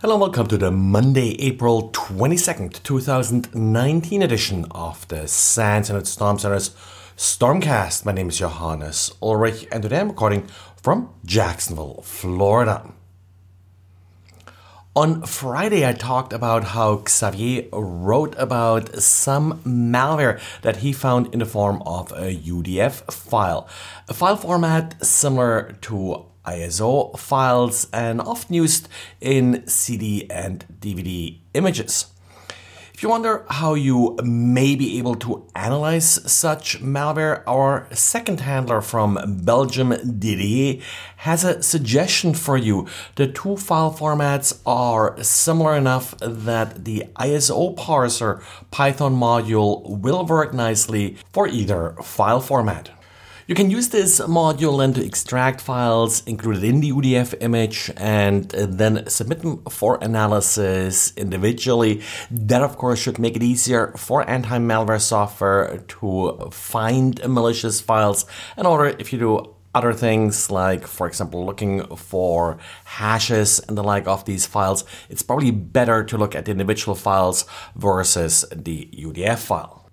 Hello and welcome to the Monday, April 22nd, 2019 edition of the SANS Internet Storm Center's Stormcast. My name is Johannes Ulrich and today I'm recording from Jacksonville, Florida. On Friday, I talked about how Xavier wrote about some malware that he found in the form of a UDF file, a file format similar to ISO files and often used in CD and DVD images. If you wonder how you may be able to analyze such malware, our second handler from Belgium, Didier, has a suggestion for you. The two file formats are similar enough that the ISO parser Python module will work nicely for either file format. You can use this module then to extract files included in the UDF image and uh, then submit them for analysis individually. That, of course, should make it easier for anti malware software to find malicious files in order if you do other things like, for example, looking for hashes and the like of these files, it's probably better to look at the individual files versus the UDF file.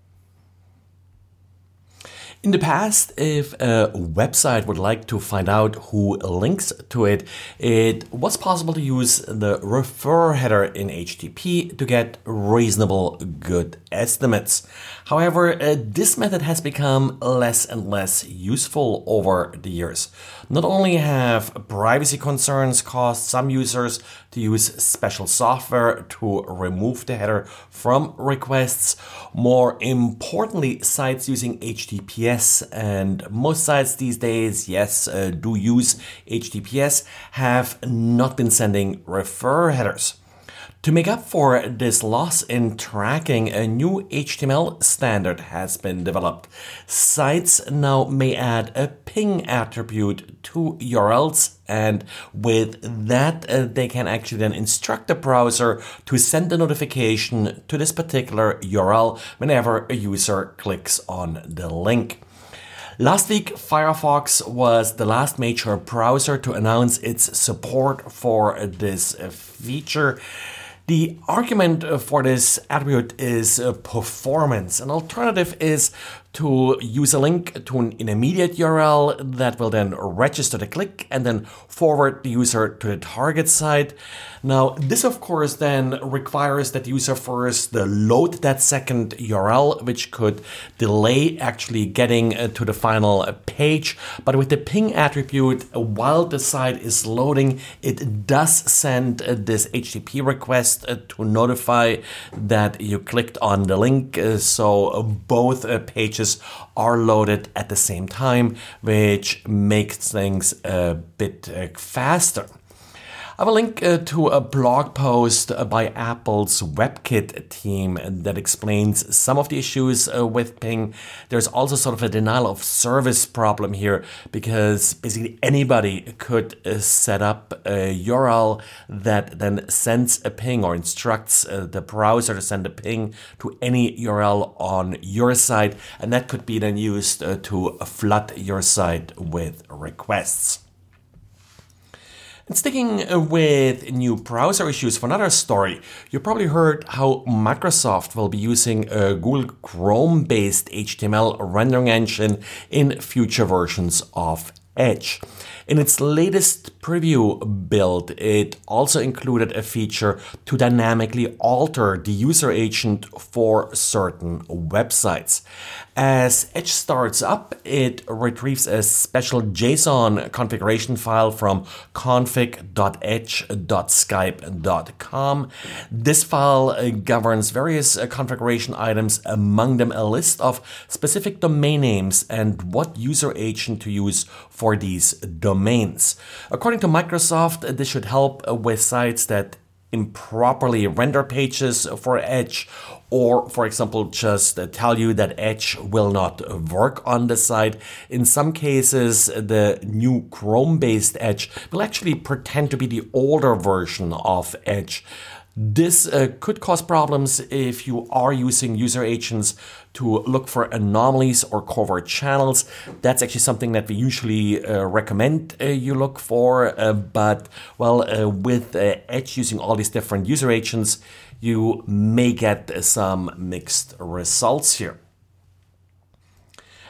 In the past, if a website would like to find out who links to it, it was possible to use the refer header in HTTP to get reasonable good estimates. However, uh, this method has become less and less useful over the years. Not only have privacy concerns caused some users to use special software to remove the header from requests, more importantly, sites using HTTPS and most sites these days, yes, uh, do use HTTPS, have not been sending refer headers. To make up for this loss in tracking, a new HTML standard has been developed. Sites now may add a ping attribute to URLs, and with that, uh, they can actually then instruct the browser to send a notification to this particular URL whenever a user clicks on the link. Last week, Firefox was the last major browser to announce its support for this feature. The argument for this attribute is uh, performance. An alternative is to use a link to an intermediate URL that will then register the click and then forward the user to the target site. Now, this of course then requires that the user first load that second URL, which could delay actually getting uh, to the final page. But with the ping attribute, while the site is loading, it does send uh, this HTTP request uh, to notify that you clicked on the link. So both pages are loaded at the same time, which makes things a bit uh, faster. I have a link uh, to a blog post uh, by Apple's WebKit team that explains some of the issues uh, with ping. There's also sort of a denial of service problem here because basically anybody could uh, set up a URL that then sends a ping or instructs uh, the browser to send a ping to any URL on your site, and that could be then used uh, to flood your site with requests. And sticking uh, with new browser issues for another story, you probably heard how Microsoft will be using a Google Chrome based HTML rendering engine in future versions of Edge. In its latest preview build, it also included a feature to dynamically alter the user agent for certain websites. As Edge starts up, it retrieves a special JSON configuration file from config.edge.skype.com. This file governs various uh, configuration items, among them a list of specific domain names and what user agent to use for these domains. According to Microsoft, this should help with sites that improperly render pages for Edge, or for example, just tell you that Edge will not work on the site. In some cases, the new Chrome based Edge will actually pretend to be the older version of Edge This uh, could cause problems if you are using user agents to look for anomalies or covert channels. That's actually something that we usually uh, recommend uh, you look for. Uh, but, well, uh, with uh, Edge using all these different user agents, you may get some mixed results here.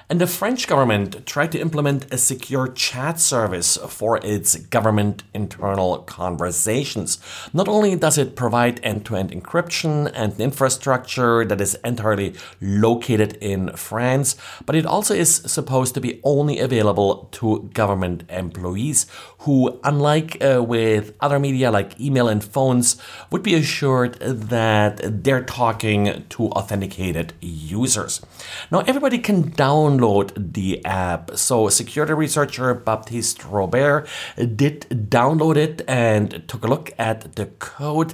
And the French government tried to implement a secure chat service for its government internal conversations. Not only does it provide end to end encryption and an infrastructure that is entirely located in France, but it also is supposed to be only available to government employees who, unlike uh, with other media like email and phones, would be assured that they're talking to authenticated users. Now, everybody can download download the app. So, security researcher Baptiste Robert did download it and took a look at the code.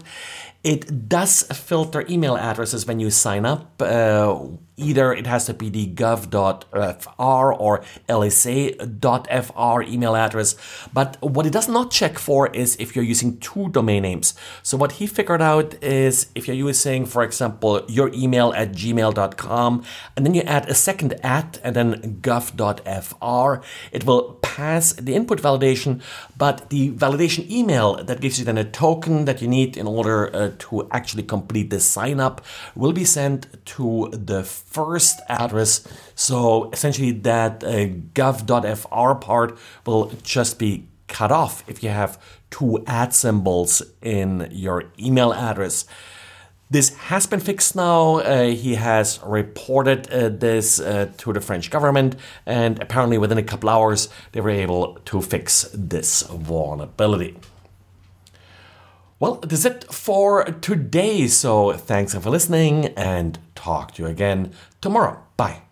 It does filter email addresses when you sign up. Uh, Either it has to be the gov.fr or lsa.fr email address. But what it does not check for is if you're using two domain names. So what he figured out is if you're using, for example, your email at gmail.com, and then you add a second at and then gov.fr, it will pass the input validation, but the validation email that gives you then a token that you need in order uh, to actually complete the sign up will be sent to the first address. So essentially, that uh, gov.fr part will just be cut off if you have two at symbols in your email address. This has been fixed now. Uh, he has reported uh, this uh, to the French government, and apparently, within a couple hours, they were able to fix this vulnerability. Well, that's it for today. So thanks for listening and talk to you again tomorrow. Bye.